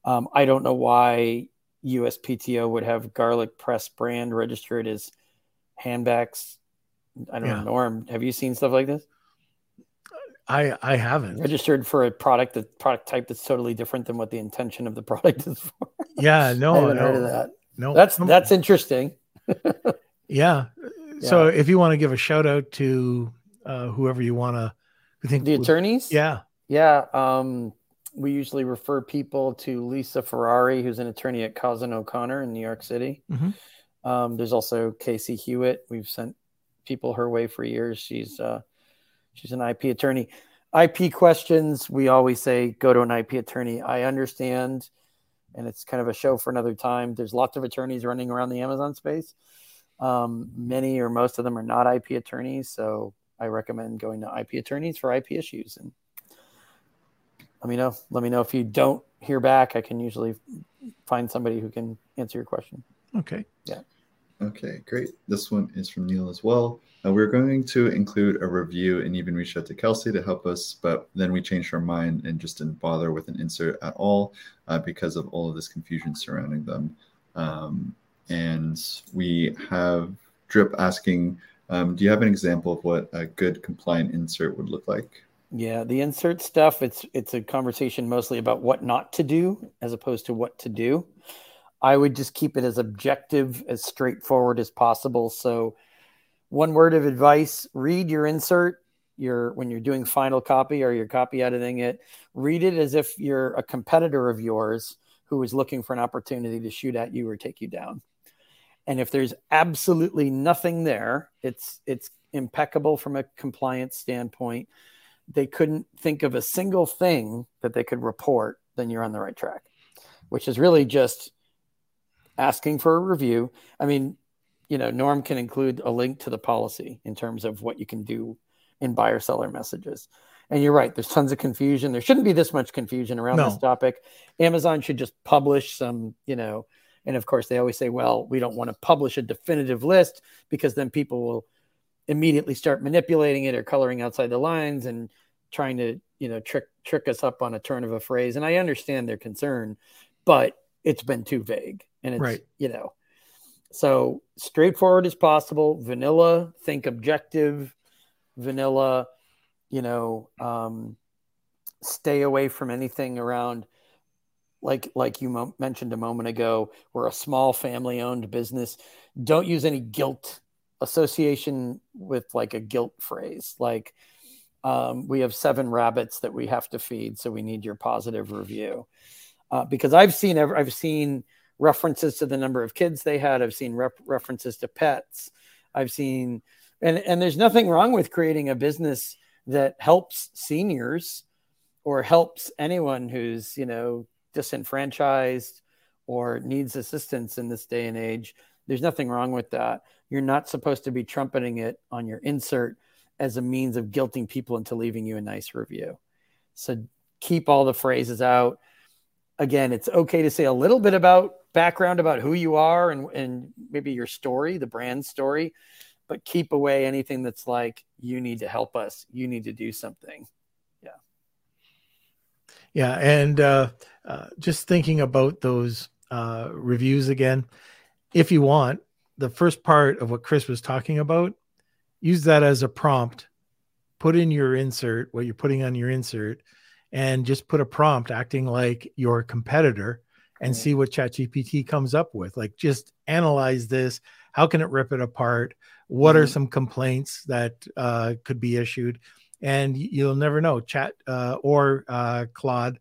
Um, I don't know why USPTO would have Garlic Press brand registered as handbags. I don't yeah. know. Norm, have you seen stuff like this? I I haven't registered for a product that product type that's totally different than what the intention of the product is for. Yeah, no, I haven't no, heard of that. No, that's that's interesting. yeah. So if you want to give a shout out to uh, whoever you want to, think the would, attorneys, yeah, yeah. Um, we usually refer people to Lisa Ferrari, who's an attorney at Cozen O'Connor in New York City. Mm-hmm. Um, there's also Casey Hewitt. We've sent people her way for years. She's uh, She's an IP attorney. IP questions, we always say go to an IP attorney. I understand, and it's kind of a show for another time. There's lots of attorneys running around the Amazon space. Um, many or most of them are not IP attorneys, so I recommend going to IP attorneys for IP issues. And let me know. Let me know if you don't hear back. I can usually find somebody who can answer your question. Okay. Yeah. Okay, great. This one is from Neil as well. Uh, we're going to include a review and even reach out to Kelsey to help us, but then we changed our mind and just didn't bother with an insert at all uh, because of all of this confusion surrounding them. Um, and we have Drip asking, um, do you have an example of what a good compliant insert would look like? Yeah, the insert stuff, it's it's a conversation mostly about what not to do as opposed to what to do. I would just keep it as objective, as straightforward as possible. So, one word of advice read your insert your when you're doing final copy or you're copy editing it read it as if you're a competitor of yours who is looking for an opportunity to shoot at you or take you down and if there's absolutely nothing there it's it's impeccable from a compliance standpoint they couldn't think of a single thing that they could report then you're on the right track which is really just asking for a review. I mean, you know, Norm can include a link to the policy in terms of what you can do in buyer seller messages. And you're right, there's tons of confusion. There shouldn't be this much confusion around no. this topic. Amazon should just publish some, you know, and of course they always say, well, we don't want to publish a definitive list because then people will immediately start manipulating it or coloring outside the lines and trying to you know trick trick us up on a turn of a phrase. And i understand their concern but it's been too vague and it's right. you know. So straightforward as possible. Vanilla think objective. Vanilla you know um, stay away from anything around like like you mo- mentioned a moment ago we're a small family owned business. Don't use any guilt association with like a guilt phrase. Like um, we have seven rabbits that we have to feed so we need your positive review. Uh, because i've seen i've seen references to the number of kids they had. I've seen rep- references to pets. I've seen and and there's nothing wrong with creating a business that helps seniors or helps anyone who's you know disenfranchised or needs assistance in this day and age there's nothing wrong with that. You're not supposed to be trumpeting it on your insert as a means of guilting people into leaving you a nice review. So keep all the phrases out. Again it's okay to say a little bit about background about who you are and, and maybe your story the brand story but keep away anything that's like you need to help us. You need to do something. Yeah. Yeah and uh, uh, just thinking about those uh, reviews again if you want the first part of what chris was talking about use that as a prompt put in your insert what you're putting on your insert and just put a prompt acting like your competitor and see what ChatGPT comes up with. Like, just analyze this. How can it rip it apart? What mm-hmm. are some complaints that uh, could be issued? And you'll never know. Chat uh, or uh, Claude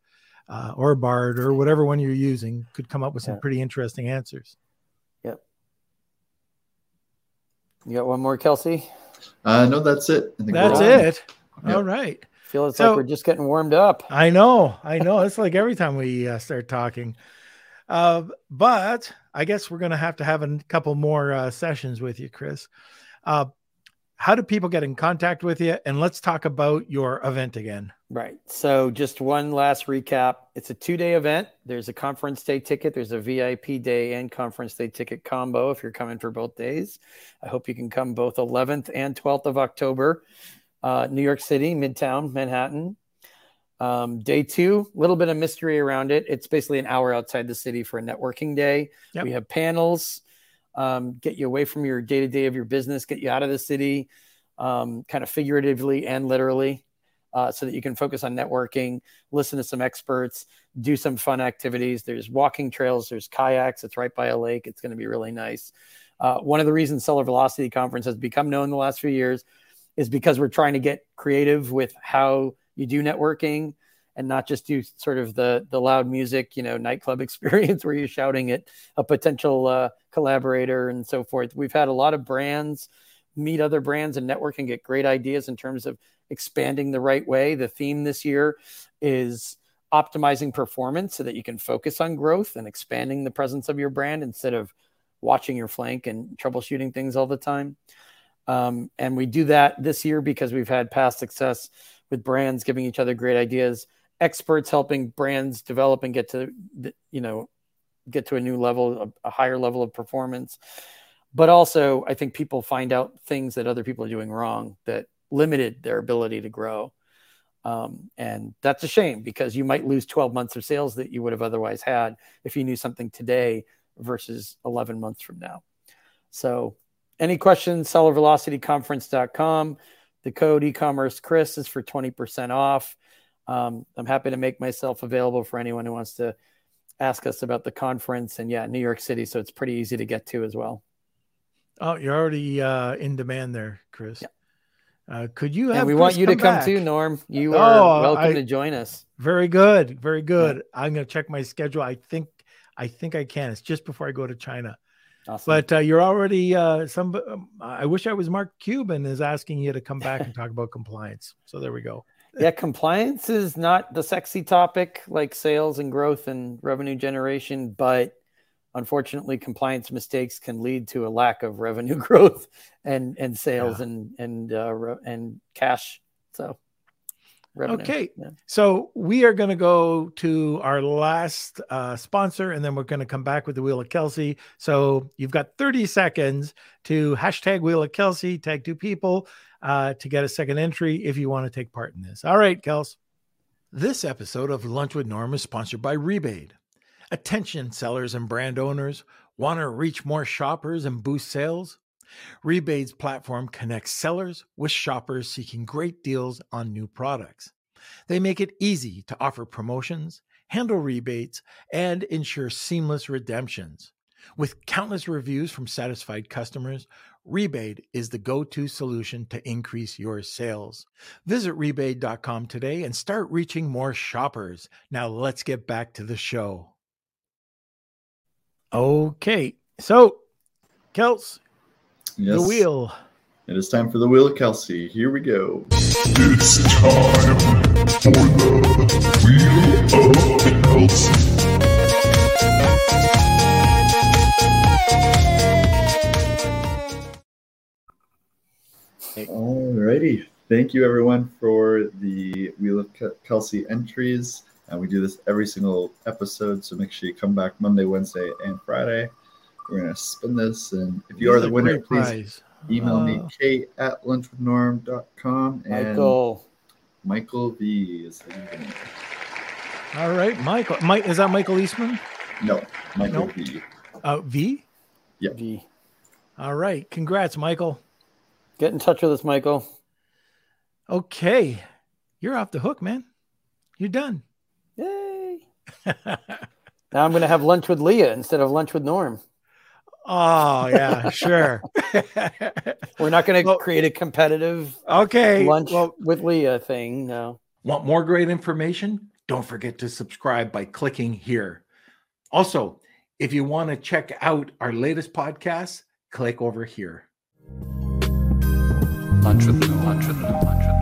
uh, or Bard or whatever one you're using could come up with some yeah. pretty interesting answers. Yep. You got one more, Kelsey? Uh, no, that's it. that's it. Yep. All right. Feel it's so, like we're just getting warmed up. I know. I know. it's like every time we uh, start talking. Uh, but I guess we're going to have to have a couple more uh, sessions with you, Chris. Uh, how do people get in contact with you? And let's talk about your event again. Right. So, just one last recap it's a two day event. There's a conference day ticket, there's a VIP day and conference day ticket combo if you're coming for both days. I hope you can come both 11th and 12th of October. Uh, New York City, Midtown, Manhattan. Um, day two, a little bit of mystery around it. It's basically an hour outside the city for a networking day. Yep. We have panels, um, get you away from your day to day of your business, get you out of the city, um, kind of figuratively and literally, uh, so that you can focus on networking, listen to some experts, do some fun activities. There's walking trails, there's kayaks. It's right by a lake. It's going to be really nice. Uh, one of the reasons Seller Velocity Conference has become known the last few years is because we're trying to get creative with how you do networking and not just do sort of the the loud music, you know, nightclub experience where you're shouting at a potential uh, collaborator and so forth. We've had a lot of brands meet other brands and network and get great ideas in terms of expanding the right way. The theme this year is optimizing performance so that you can focus on growth and expanding the presence of your brand instead of watching your flank and troubleshooting things all the time. Um, and we do that this year because we've had past success with brands giving each other great ideas, experts helping brands develop and get to, you know, get to a new level, a, a higher level of performance. But also, I think people find out things that other people are doing wrong that limited their ability to grow. Um, and that's a shame because you might lose 12 months of sales that you would have otherwise had if you knew something today versus 11 months from now. So, any questions? SellerVelocityConference.com. The code e-commerce Chris is for 20% off. Um, I'm happy to make myself available for anyone who wants to ask us about the conference. And yeah, New York City, so it's pretty easy to get to as well. Oh, you're already uh, in demand there, Chris. Yeah. Uh, could you have? And we Chris want you to come back? too, Norm. You are oh, welcome I, to join us. Very good, very good. Yeah. I'm going to check my schedule. I think, I think I can. It's just before I go to China. Awesome. But uh, you're already uh, some. Um, I wish I was Mark Cuban is asking you to come back and talk about compliance. So there we go. yeah, compliance is not the sexy topic like sales and growth and revenue generation, but unfortunately, compliance mistakes can lead to a lack of revenue growth and and sales yeah. and and uh, and cash. So revenue. Okay. Yeah. So we are going to go to our last uh, sponsor and then we're going to come back with the Wheel of Kelsey. So you've got 30 seconds to hashtag Wheel of Kelsey, tag two people uh, to get a second entry if you want to take part in this. All right, Kels. This episode of Lunch with Norm is sponsored by Rebaid. Attention sellers and brand owners want to reach more shoppers and boost sales? Rebaid's platform connects sellers with shoppers seeking great deals on new products. They make it easy to offer promotions, handle rebates, and ensure seamless redemptions. With countless reviews from satisfied customers, Rebaid is the go to solution to increase your sales. Visit rebaid.com today and start reaching more shoppers. Now, let's get back to the show. Okay, so Kels, yes. the wheel. It is time for the wheel of Kelsey. Here we go. It's time for the wheel of Kelsey. Alrighty. Thank you, everyone, for the Wheel of Kelsey entries. And we do this every single episode, so make sure you come back Monday, Wednesday, and Friday. We're going to spin this. And if you this are the winner, please prize. email uh, me, kate at lunchwithnorm.com. And Michael. Michael V is the winner. All right, Michael. Mike, is that Michael Eastman? No, Michael nope. V. Uh, v? Yeah. V. All right. Congrats, Michael. Get in touch with us, Michael. Okay. You're off the hook, man. You're done. Yay. now I'm going to have lunch with Leah instead of lunch with Norm. Oh, yeah, sure. We're not going to well, create a competitive okay lunch well, with Leah thing. No. Want more great information? Don't forget to subscribe by clicking here. Also, if you want to check out our latest podcast, click over here. Lunch with Lunch with Lunch with